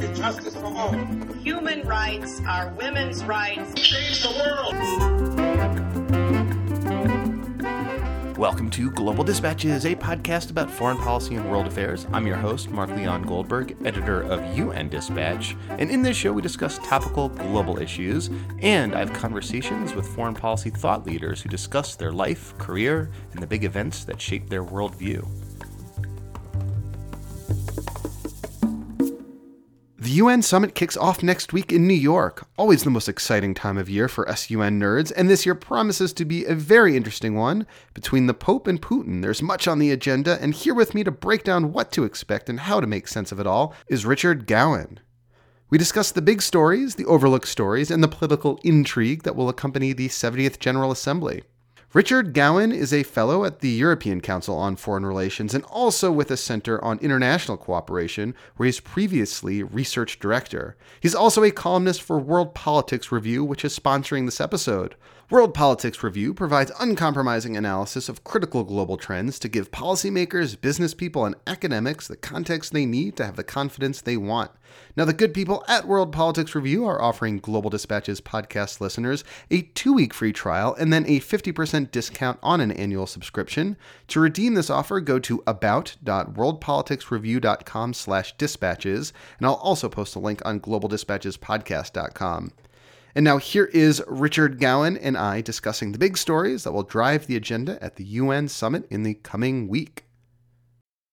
and justice for all. Human rights are women's rights. Change the world. Welcome to Global Dispatches, a podcast about foreign policy and world affairs. I'm your host, Mark Leon Goldberg, editor of UN Dispatch. And in this show, we discuss topical global issues, and I have conversations with foreign policy thought leaders who discuss their life, career, and the big events that shape their worldview. The UN Summit kicks off next week in New York. Always the most exciting time of year for SUN nerds, and this year promises to be a very interesting one. Between the Pope and Putin, there's much on the agenda, and here with me to break down what to expect and how to make sense of it all is Richard Gowan. We discuss the big stories, the overlooked stories, and the political intrigue that will accompany the 70th General Assembly. Richard Gowan is a fellow at the European Council on Foreign Relations and also with a Center on International Cooperation, where he's previously research director. He's also a columnist for World Politics Review, which is sponsoring this episode. World Politics Review provides uncompromising analysis of critical global trends to give policymakers, business people, and academics the context they need to have the confidence they want. Now, the good people at World Politics Review are offering Global Dispatches podcast listeners a two week free trial and then a 50% discount on an annual subscription. To redeem this offer, go to about.worldpoliticsreview.com slash dispatches, and I'll also post a link on globaldispatchespodcast.com. And now here is Richard Gowan and I discussing the big stories that will drive the agenda at the UN summit in the coming week.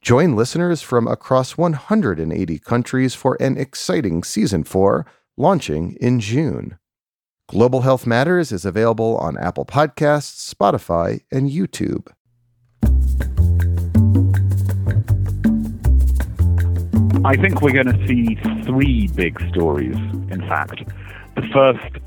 Join listeners from across 180 countries for an exciting season 4 launching in June. Global Health Matters is available on Apple Podcasts, Spotify, and YouTube. I think we're going to see three big stories, in fact. The first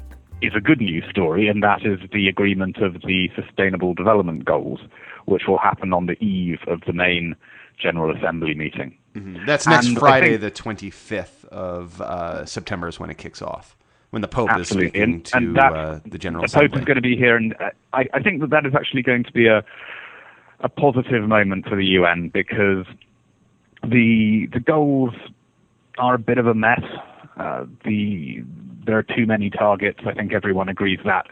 is a good news story, and that is the agreement of the Sustainable Development Goals, which will happen on the eve of the main General Assembly meeting. Mm-hmm. That's next and Friday, think, the 25th of uh, September, is when it kicks off. When the Pope absolutely. is speaking and, to and that, uh, the General the Assembly. Pope is going to be here, and I, I think that that is actually going to be a a positive moment for the UN because the the goals are a bit of a mess. Uh, the there are too many targets. I think everyone agrees that.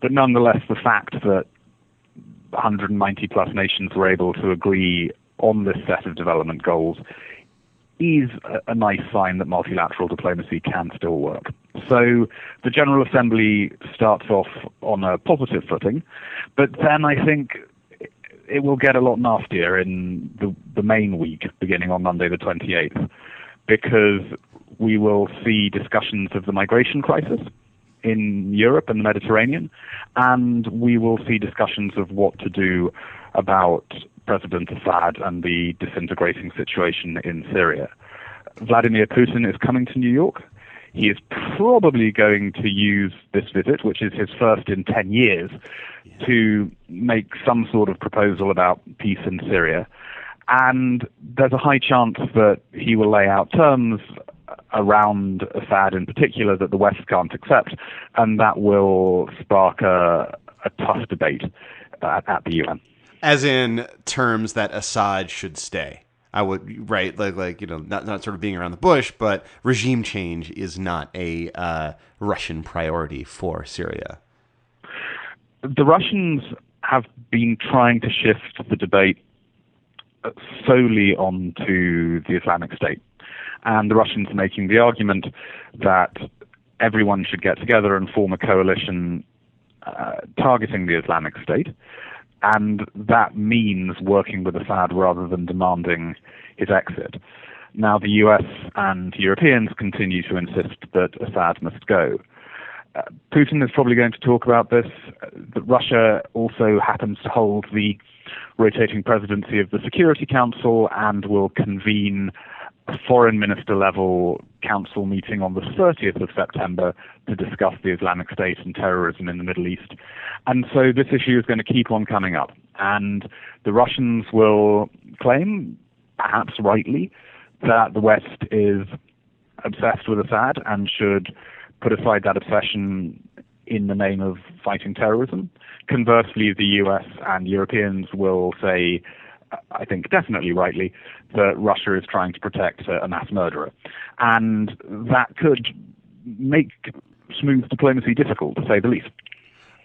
But nonetheless, the fact that 190 plus nations were able to agree on this set of development goals is a, nice sign that multilateral diplomacy can still work. So the General Assembly starts off on a positive footing, but then I think it will get a lot nastier in the, the main week beginning on Monday the 28th because we will see discussions of the migration crisis in Europe and the Mediterranean, and we will see discussions of what to do about President Assad and the disintegrating situation in Syria. Vladimir Putin is coming to New York. He is probably going to use this visit, which is his first in 10 years, to make some sort of proposal about peace in Syria. And there's a high chance that he will lay out terms around Assad in particular that the West can't accept, and that will spark a, a tough debate at, at the UN. As in terms that Assad should stay. I would right like like you know not not sort of being around the bush, but regime change is not a uh, Russian priority for Syria. The Russians have been trying to shift the debate solely onto the Islamic State, and the Russians are making the argument that everyone should get together and form a coalition uh, targeting the Islamic State and that means working with Assad rather than demanding his exit. Now, the US and Europeans continue to insist that Assad must go. Uh, Putin is probably going to talk about this. Uh, Russia also happens to hold the rotating presidency of the Security Council and will convene foreign minister level council meeting on the 30th of September to discuss the Islamic State and terrorism in the Middle East. And so this issue is going to keep on coming up. And the Russians will claim, perhaps rightly, that the West is obsessed with Assad and should put aside that obsession in the name of fighting terrorism. Conversely, the US and Europeans will say, I think definitely rightly, that Russia is trying to protect a, mass murderer. And that could make smooth diplomacy difficult, to say the least.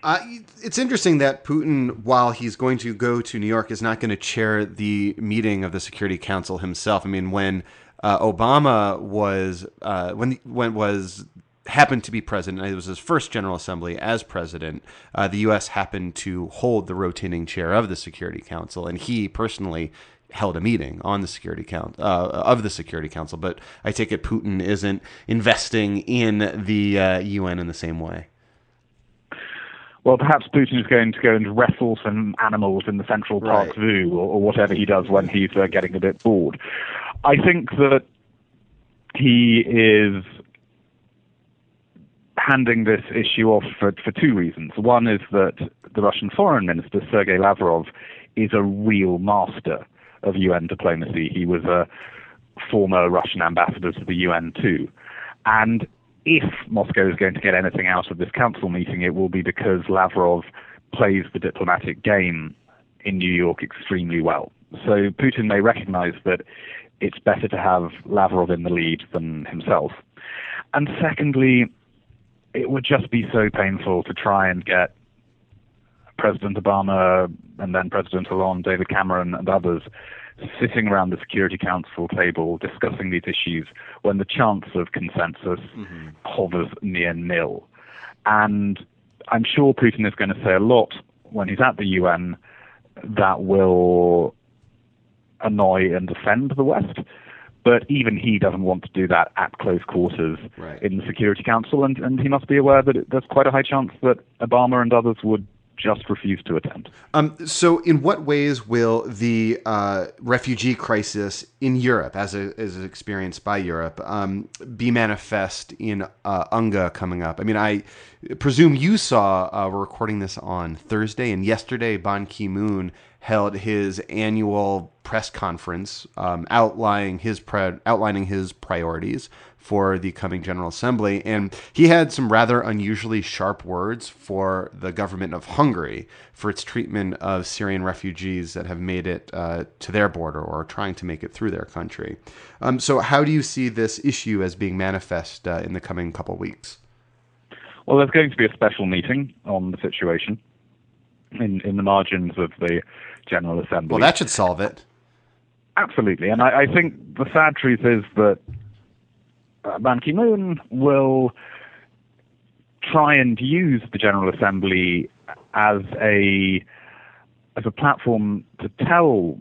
Uh, it's interesting that Putin, while he's going to go to New York, is not going to chair the meeting of the Security Council himself. I mean, when uh, Obama was uh, when when was happened to be president. It was his first General Assembly as president. Uh, the U.S. happened to hold the rotating chair of the Security Council, and he personally held a meeting on the Security Council uh, of the Security Council. But I take it Putin isn't investing in the uh, UN in the same way. Well, perhaps Putin is going to go and wrestle some animals in the Central Park right. Zoo, or, or, whatever he does when he's uh, getting a bit bored. I think that he is handing this issue off for, for two reasons. One is that the Russian foreign minister, Sergei Lavrov, is a real master of UN diplomacy. He was a former Russian ambassador to the UN too. And if Moscow is going to get anything out of this council meeting, it will be because Lavrov plays the diplomatic game in New York extremely well. So Putin may recognize that it's better to have Lavrov in the lead than himself. And secondly, it would just be so painful to try and get President Obama and then President Hollande, David Cameron, and others sitting around the Security Council table discussing these issues when the chance of consensus mm-hmm. hovers near nil. And I'm sure Putin is going to say a lot when he's at the UN that will annoy and offend the West. But even he doesn't want to do that at close quarters right. in the Security Council, and, and he must be aware that there's quite a high chance that Obama and others would just refuse to attend. Um, so, in what ways will the uh, refugee crisis in Europe, as, a, as experienced by Europe, um, be manifest in uh, UNGA coming up? I mean, I presume you saw, uh, we're recording this on Thursday, and yesterday Ban Ki moon held his annual press conference um, outlining his pre- outlining his priorities for the coming General Assembly, and he had some rather unusually sharp words for the government of Hungary for its treatment of Syrian refugees that have made it uh, to their border or are trying to make it through their country. Um, so, how do you see this issue as being manifest uh, in the coming couple weeks? Well, there's going to be a special meeting on the situation in, in the margins of the General Assembly. Well, that should solve it. Absolutely. And I, I think the sad truth is that Uh, Ban Ki moon will try and use the General Assembly as a as a platform to tell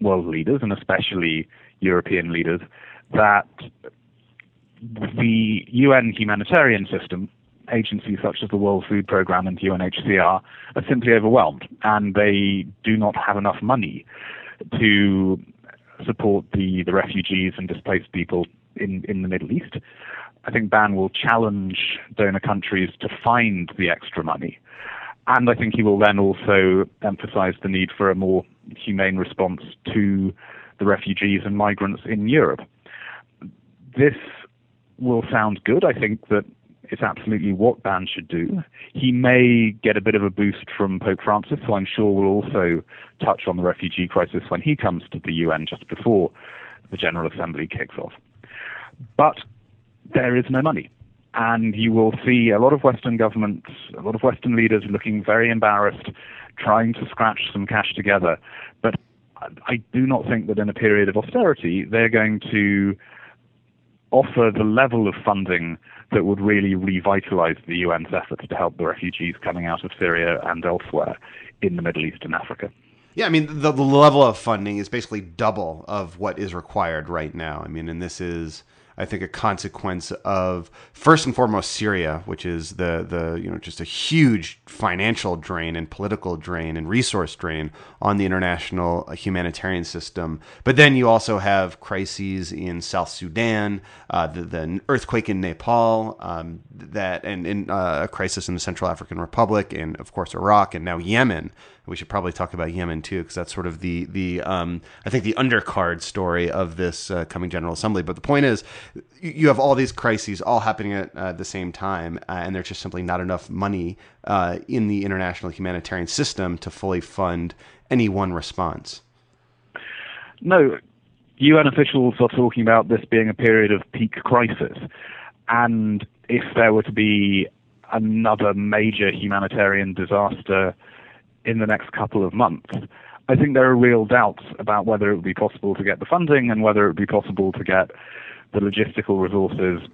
world leaders and especially European leaders that the UN humanitarian system agencies such as the World Food Programme and UNHCR are simply overwhelmed, and they do not have enough money to support the, the refugees and displaced people in, in the Middle East. I think Ban will challenge donor countries to find the extra money. And I think he will then also emphasize the need for a more humane response to the refugees and migrants in Europe. This will sound good. I think that it's absolutely what Ban should do. He may get a bit of a boost from Pope Francis, who I'm sure will also touch on the refugee crisis when he comes to the UN just before the General Assembly kicks off. But there is no money. And you will see a lot of Western governments, a lot of Western leaders looking very embarrassed, trying to scratch some cash together. But I do not think that in a period of austerity, they're going to offer the level of funding that would really revitalize the UN's efforts to help the refugees coming out of Syria and elsewhere in the Middle East and Africa. Yeah, I mean the, the level of funding is basically double of what is required right now. I mean, and this is I think, a consequence of first and foremost Syria, which is the the you know just a huge financial drain and political drain and resource drain on the international humanitarian system. But then you also have crises in South Sudan, uh, the, the earthquake in Nepal, um, that and, and uh, a crisis in the Central African Republic, and of course Iraq, and now Yemen we should probably talk about Yemen too, because that's sort of the the um, I think the undercard story of this uh, coming General Assembly. But the point is, you have all these crises all happening at uh, the same time, uh, and there's just simply not enough money uh, in the international humanitarian system to fully fund any one response. No, UN officials are talking about this being a period of peak crisis, and if there were to be another major humanitarian disaster in the next couple of months. I think there are real doubts about whether it would be possible to get the funding and whether it would be possible to get the logistical resources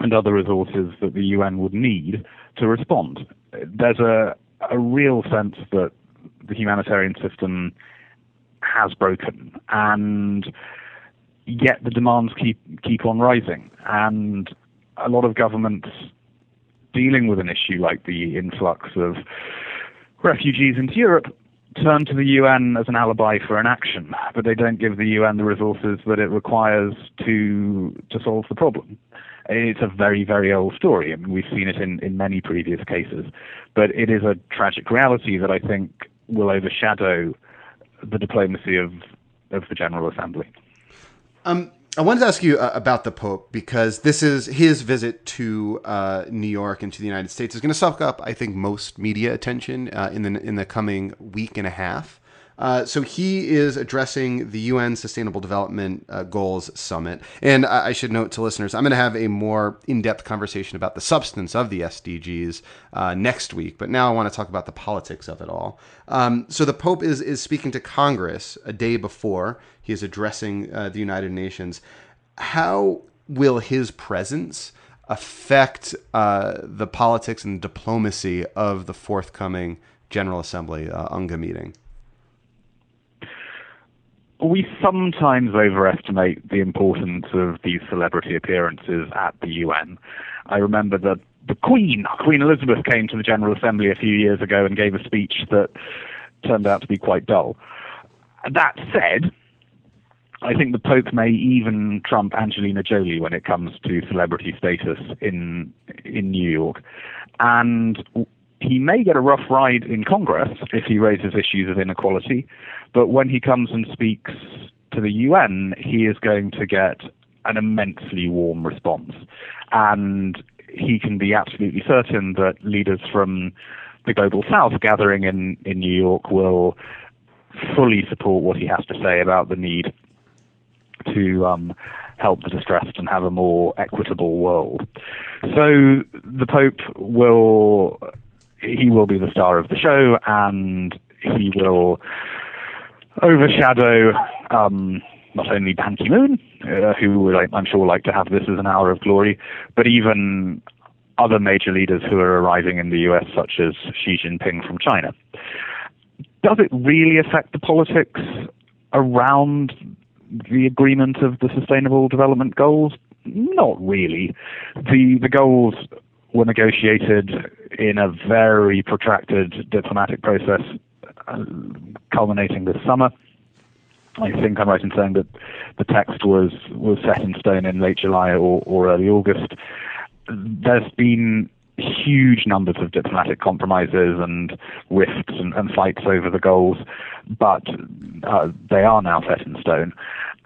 and other resources that the UN would need to respond. There's a, a real sense that the humanitarian system has broken, and yet the demands keep keep on rising, and a lot of governments dealing with an issue like the influx of refugees into Europe turn to the UN as an alibi for inaction, but they don't give the UN the resources that it requires to to solve the problem. It's a very, very old story. I mean, we've seen it in, in many previous cases, but it is a tragic reality that I think will overshadow the diplomacy of of the General Assembly. Um, I wanted to ask you uh, about the Pope because this is his visit to uh, New York and to the United States is going to suck up, I think, most media attention uh, in the in the coming week and a half. Uh, so he is addressing the UN Sustainable Development uh, Goals Summit, and I, I, should note to listeners, I'm going to have a more in-depth conversation about the substance of the SDGs uh, next week. But now I want to talk about the politics of it all. Um, so the Pope is is speaking to Congress a day before he is addressing uh, the United Nations. How will his presence affect uh, the politics and diplomacy of the forthcoming General Assembly UNGA meeting? We sometimes overestimate the importance of these celebrity appearances at the UN. I remember that the Queen, Queen Elizabeth, came to the General Assembly a few years ago and gave a speech that turned out to be quite dull. That said, I think the Pope may even trump Angelina Jolie when it comes to celebrity status in in New York, and he may get a rough ride in Congress if he raises issues of inequality, but when he comes and speaks to the UN, he is going to get an immensely warm response, and he can be absolutely certain that leaders from the global south gathering in, in New York will fully support what he has to say about the need to um, help the distressed and have a more equitable world. So the Pope will he will be the star of the show, and he will overshadow um, not only Ban Ki-moon, uh, who would, I'm sure, like to have this as an hour of glory, but even other major leaders who are arriving in the U.S., such as Xi Jinping from China. Does it really affect the politics around the agreement of the Sustainable Development Goals? Not really. The the goals were negotiated in a very protracted diplomatic process, uh, culminating this summer. I think I'm right in saying that the text was was set in stone in late July or, or early August. There's been huge numbers of diplomatic compromises and rifts and, and fights over the goals, but uh, they are now set in stone.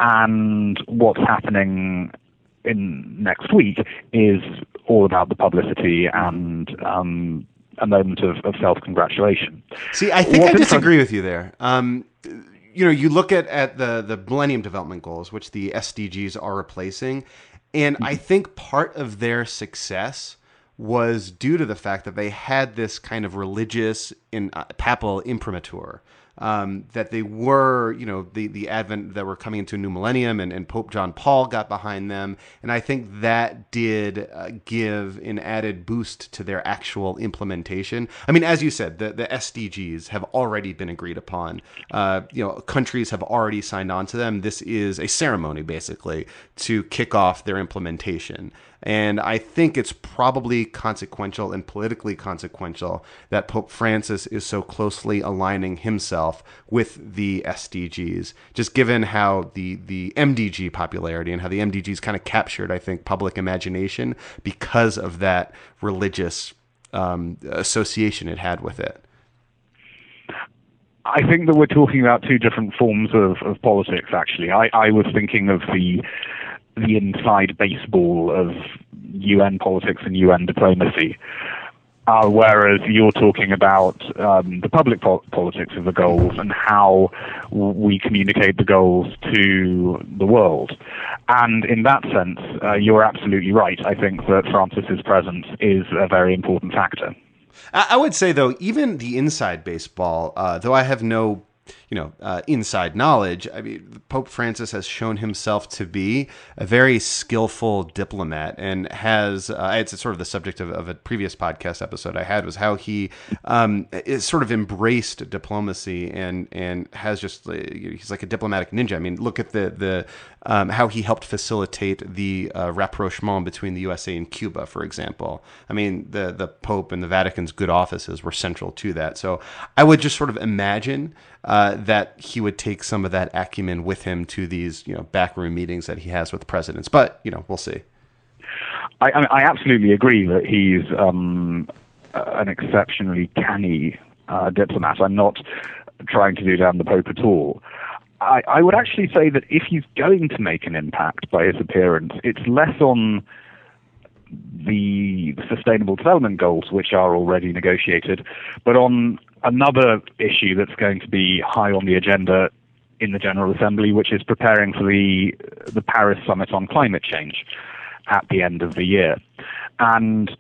And what's happening in next week is all about the publicity and um, a moment of, of self congratulation. See, I think What's I disagree with you there. Um, you know, you look at, at the, the Millennium Development Goals, which the SDGs are replacing, and I mm-hmm. think part of their success was due to the fact that they had this kind of religious in uh, papal imprimatur. Um, that they were, you know, the, the advent that we're coming into a new millennium and, and Pope John Paul got behind them. And I think that did uh, give an added boost to their actual implementation. I mean, as you said, the, the SDGs have already been agreed upon. Uh, you know, countries have already signed on to them. This is a ceremony, basically, to kick off their implementation. And I think it's probably consequential and politically consequential that Pope Francis is so closely aligning himself with the SDGs, just given how the, the MDG popularity and how the MDGs kind of captured, I think, public imagination because of that religious um, association it had with it. I think that we're talking about two different forms of, of politics, actually. I, I was thinking of the the inside baseball of UN politics and UN diplomacy. Uh, whereas you're talking about um, the public po- politics of the goals and how we communicate the goals to the world. And in that sense, uh, you're absolutely right. I think that Francis's presence is a very important factor. I would say, though, even the inside baseball, uh, though I have no you know, uh, inside knowledge. I mean, Pope Francis has shown himself to be a very skillful diplomat and has, uh, it's sort of the subject of, of, a previous podcast episode I had was how he um, is sort of embraced diplomacy and, and has just, uh, he's like a diplomatic ninja. I mean, look at the, the, um, how he helped facilitate the uh, rapprochement between the USA and Cuba, for example. I mean, the, the Pope and the Vatican's good offices were central to that. So I would just sort of imagine uh, that he would take some of that acumen with him to these you know backroom meetings that he has with presidents. But you know, we'll see. I, I absolutely agree that he's um, an exceptionally canny uh, diplomat. I'm not trying to do down the Pope at all. I, I would actually say that if he's going to make an impact by his appearance, it's less on the sustainable development goals, which are already negotiated, but on another issue that's going to be high on the agenda in the General Assembly, which is preparing for the the Paris Summit on climate change at the end of the year. And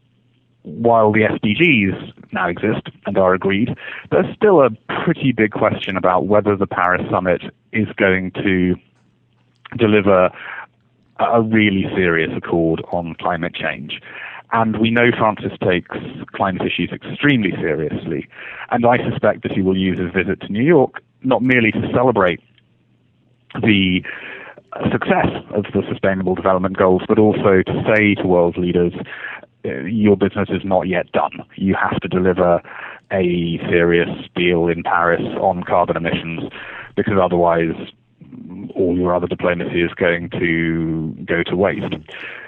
while the SDGs now exist and are agreed, there's still a pretty big question about whether the Paris Summit is going to deliver a really serious accord on climate change. And we know Francis takes climate issues extremely seriously. And I suspect that he will use his visit to New York not merely to celebrate the success of the Sustainable Development Goals, but also to say to world leaders, uh, your business is not yet done. You have to deliver a serious deal in Paris on carbon emissions because otherwise all your other diplomacy is going to go to waste.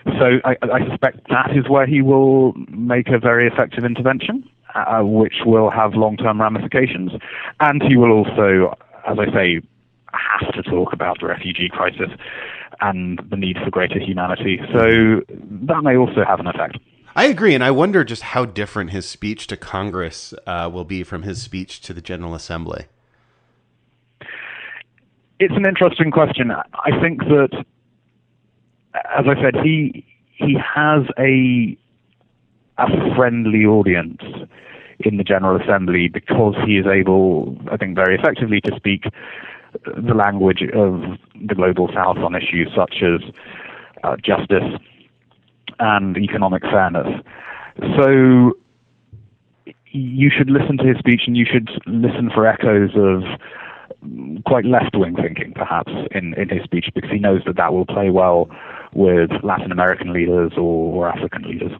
So I, I suspect that is where he will make a very effective intervention, uh, which will have long-term ramifications, and he will also, as I say, have to talk about the refugee crisis and the need for greater humanity. So that may also have an effect. I agree, and I wonder just how different his speech to Congress uh, will be from his speech to the General Assembly. It's an interesting question. I think that as I said, he he has a a friendly audience in the General Assembly because he is able, I think, very effectively to speak the language of the global South on issues such as uh, justice and economic fairness. So you should listen to his speech and you should listen for echoes of quite left-wing thinking, perhaps, in, in his speech, because he knows that that will play well with Latin American leaders or, or African leaders.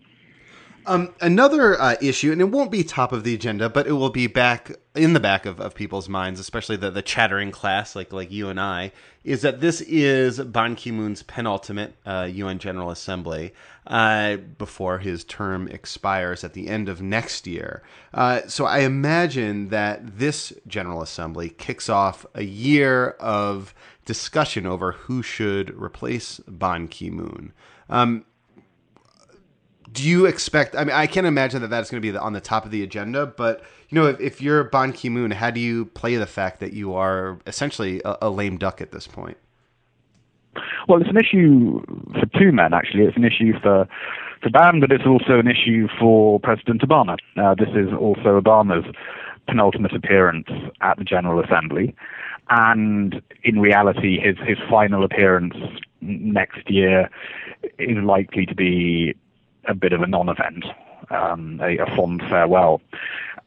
Um, another uh, issue, and it won't be top of the agenda, but it will be back in the back of, of people's minds, especially the, the chattering class like like you and I, is that this is Ban Ki Moon's penultimate uh, UN General Assembly uh, before his term expires at the end of next year. Uh, so I imagine that this General Assembly kicks off a year of discussion over who should replace Ban Ki Moon. Um, do you expect? I mean, I can't imagine that that's going to be on the top of the agenda. But you know, if, if you're Ban Ki Moon, how do you play the fact that you are essentially a, a, lame duck at this point? Well, it's an issue for two men. Actually, it's an issue for for Ban, but it's also an issue for President Obama. Uh, this is also Obama's penultimate appearance at the General Assembly, and in reality, his his final appearance next year is likely to be a bit of a non-event, um, a, a, fond farewell.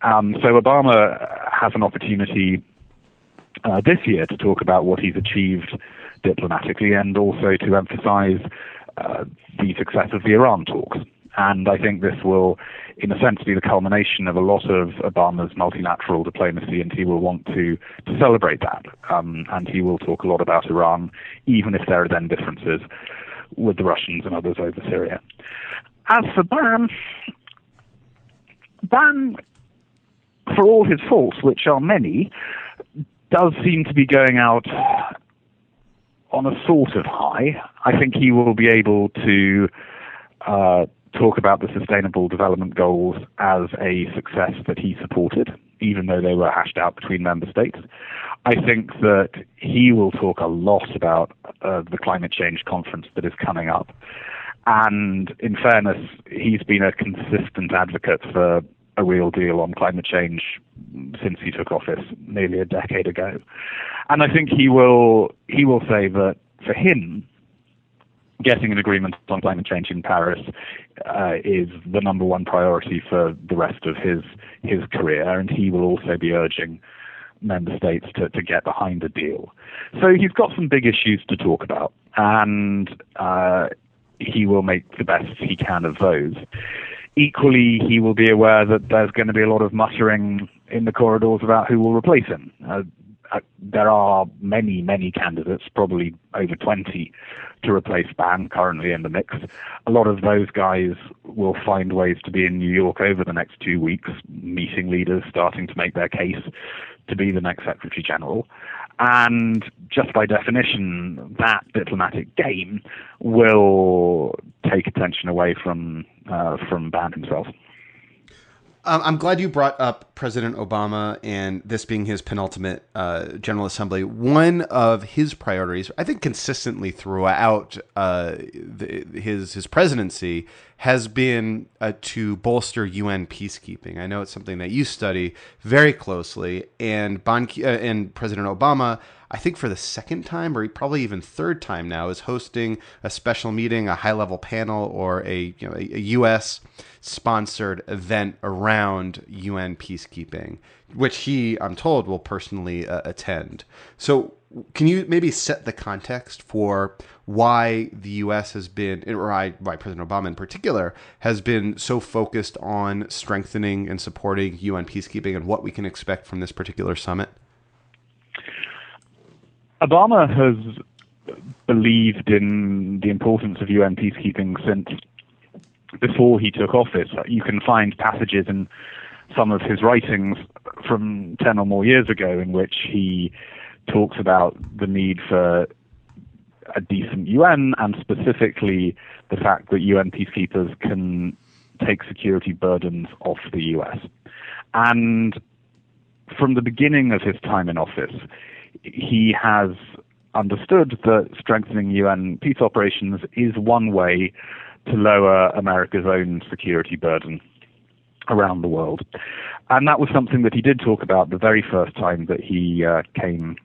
Um, so Obama has an opportunity uh, this year to talk about what he's achieved diplomatically and also to emphasize uh, the success of the Iran talks. And I think this will, in a sense, be the culmination of a lot of Obama's multilateral diplomacy, and he will want to, to celebrate that. Um, and he will talk a lot about Iran, even if there are then differences with the Russians and others over Syria. As for Ban, Ban, for all his faults, which are many, does seem to be going out on a sort of high. I think he will be able to uh, talk about the Sustainable Development Goals as a success that he supported, even though they were hashed out between member states. I think that he will talk a lot about uh, the climate change conference that is coming up. And in fairness, he's been a consistent advocate for a real deal on climate change since he took office nearly a decade ago. And I think he will he will say that for him, getting an agreement on climate change in Paris uh, is the number one priority for the rest of his his career, and he will also be urging member states to, to get behind a deal. So he's got some big issues to talk about, and uh, he will make the best he can of those. Equally, he will be aware that there's going to be a lot of muttering in the corridors about who will replace him. Uh, uh, there are many, many candidates, probably over 20, to replace Ban currently in the mix. A lot of those guys will find ways to be in New York over the next two weeks, meeting leaders, starting to make their case to be the next Secretary General. And just by definition, that diplomatic game will take attention away from uh, from Ban himself. Um, I'm glad you brought up President Obama and this being his penultimate uh, General Assembly. One of his priorities, I think, consistently throughout uh, the, his his presidency, has been uh, to bolster UN peacekeeping. I know it's something that you study very closely, and uh, and President Obama I think for the second time, or probably even third time now, is hosting a special meeting, a high level panel, or a, you know, a, a U.S. sponsored event around UN peacekeeping, which he, I'm told, will personally uh, attend. So, can you maybe set the context for why the U.S. has been, or why President Obama in particular, has been so focused on strengthening and supporting UN peacekeeping and what we can expect from this particular summit? Obama has believed in the importance of UN peacekeeping since before he took office. You can find passages in some of his writings from 10 or more years ago in which he talks about the need for a decent UN and specifically the fact that UN peacekeepers can take security burdens off the US. And from the beginning of his time in office, he has understood that strengthening UN peace operations is one way to lower America's own security burden around the world. And that was something that he did talk about the very first time that he uh, came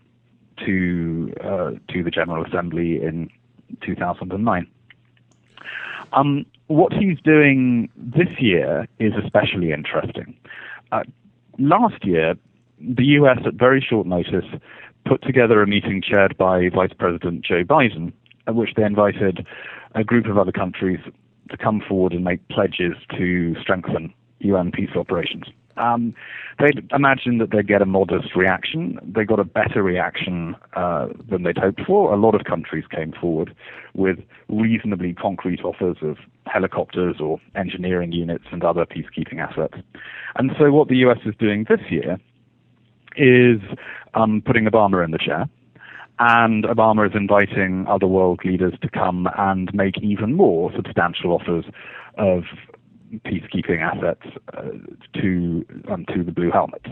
to uh, to the General Assembly in 2009. Um, what he's doing this year is especially interesting. Uh, last year, the U.S. at very short notice put together a meeting chaired by Vice President Joe Biden, at which they invited a group of other countries to come forward and make pledges to strengthen UN peace operations. Um, they imagined that they'd get a modest reaction. They got a better reaction uh, than they'd hoped for. A lot of countries came forward with reasonably concrete offers of helicopters or engineering units and other peacekeeping assets. And so, what the US is doing this year is um, putting Obama in the chair. And Obama is inviting other world leaders to come and make even more substantial offers of peacekeeping assets uh, to um, to the Blue Helmets.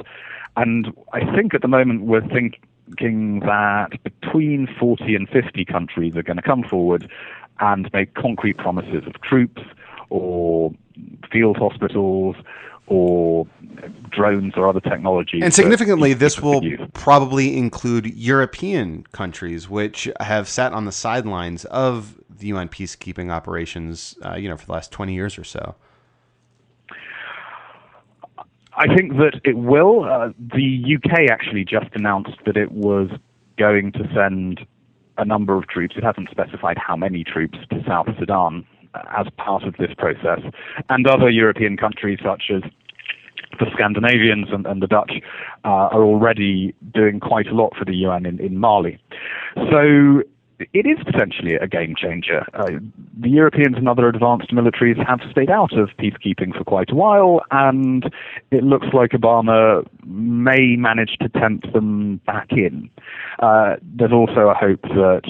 And I think at the moment we're thinking that between 40 and 50 countries are going to come forward and make concrete promises of troops or field hospitals or drones or other technologies. And significantly, this will peacekeepers could use. probably include European countries, which have sat on the sidelines of the UN peacekeeping operations, uh, you know, for the last 20 years or so. I think that it will. Uh, the UK actually just announced that it was going to send a number of troops. It hasn't specified how many troops to South Sudan as part of this process. And other European countries, such as the Scandinavians and, and the Dutch, uh, are already doing quite a lot for the UN in, in Mali. So it is potentially a game changer. Uh, the Europeans and other advanced militaries have stayed out of peacekeeping for quite a while, and it looks like Obama may manage to tempt them back in. Uh, there's also a hope that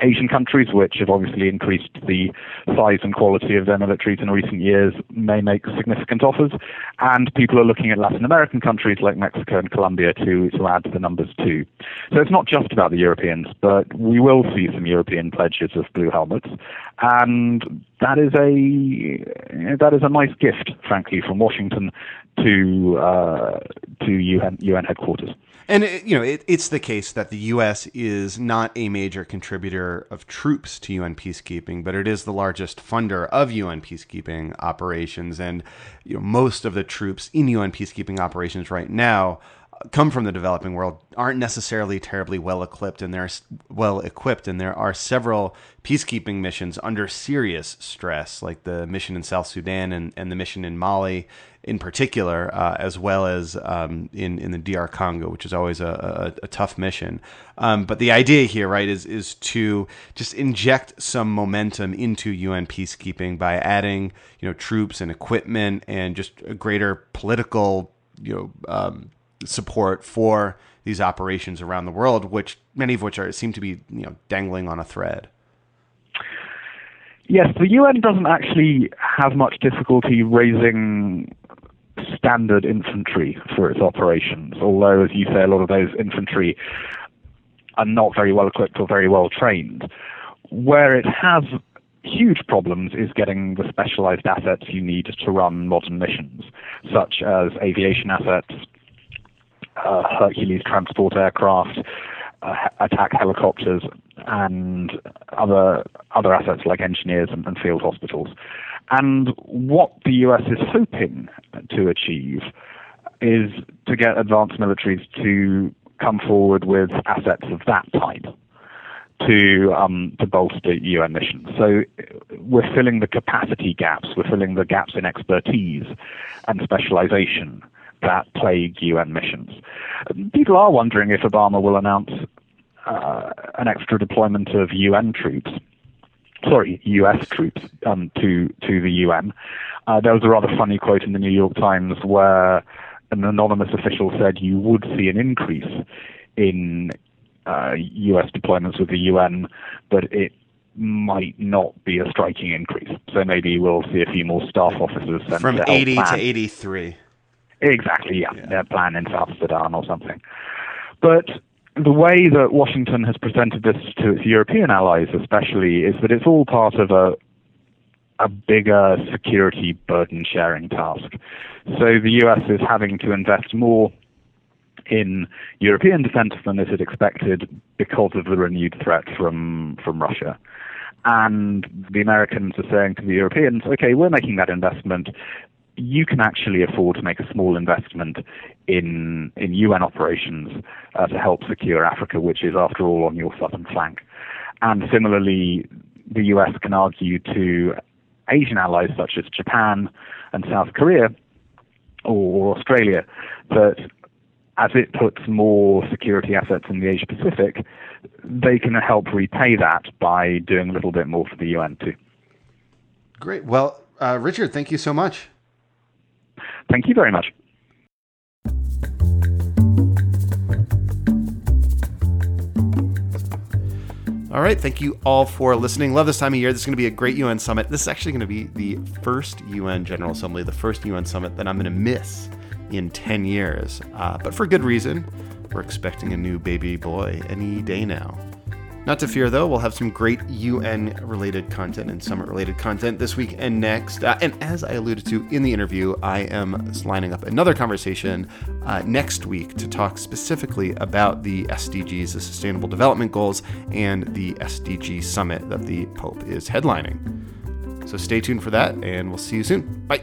Asian countries, which have obviously increased the size and quality of their militaries in recent years, may make significant offers. And people are looking at Latin American countries like Mexico and Colombia to, to add to the numbers too. So it's not just about the Europeans, but we will see some European pledges of blue helmets. And that is a that is a nice gift, frankly, from Washington to uh, to UN, UN headquarters. And it, you know, it, it's the case that the U.S. is not a major contributor of troops to UN peacekeeping, but it is the largest funder of UN peacekeeping operations. And you know, most of the troops in UN peacekeeping operations right now come from the developing world aren't necessarily terribly well equipped and they're well equipped and there are several peacekeeping missions under serious stress like the mission in south sudan and, and the mission in mali in particular uh, as well as um, in, in the dr congo which is always a, a, a tough mission. Um, but the idea here right is, is to just inject some momentum into un peacekeeping by adding you know troops and equipment and just a greater political you know um, support for these operations around the world, which many of which are seem to be you know dangling on a thread. Yes, the UN doesn't actually have much difficulty raising standard infantry for its operations, although, as you say, a lot of those infantry are not very well equipped or very well trained. Where it has huge problems is getting the specialized assets you need to run modern missions, such as aviation assets, uh, Hercules transport aircraft, uh, attack helicopters, and other other assets like engineers and, and field hospitals. And what the US is hoping to achieve is to get advanced militaries to come forward with assets of that type to um, to bolster UN missions. So we're filling the capacity gaps, we're filling the gaps in expertise and specialization that plague UN missions. People are wondering if Obama will announce uh, an extra deployment of UN troops. Sorry, U.S. troops um, to to the UN. Uh, there was a rather funny quote in the New York Times where an anonymous official said you would see an increase in uh, U.S. deployments with the UN, but it might not be a striking increase. So maybe we'll see a few more staff officers sent From to help 80 to 83. Exactly, yeah. Their plan in South Sudan or something. But the way that Washington has presented this to its European allies, especially, is that it's all part of a a bigger security burden sharing task. So the US is having to invest more in European defense than it had expected because of the renewed threat from from Russia. And the Americans are saying to the Europeans, okay, we're making that investment you can actually afford to make a small investment in in UN operations uh, to help secure Africa, which is, after all, on your southern flank. And similarly, the US can argue to Asian allies such as Japan and South Korea or Australia that as it puts more security assets in the Asia Pacific, they can help repay that by doing a little bit more for the UN too. Great. Well, uh, Richard, thank you so much. Thank you very much. All right. Thank you all for listening. Love this time of year. This is going to be a great UN summit. This is actually going to be the first UN General Assembly, the first UN summit that I'm going to miss in 10 years. Uh, but for good reason. We're expecting a new baby boy any day now. Not to fear, though, we'll have some great UN related content and summit related content this week and next. Uh, and as I alluded to in the interview, I am lining up another conversation uh, next week to talk specifically about the SDGs, the Sustainable Development Goals, and the SDG Summit that the Pope is headlining. So stay tuned for that, and we'll see you soon. Bye.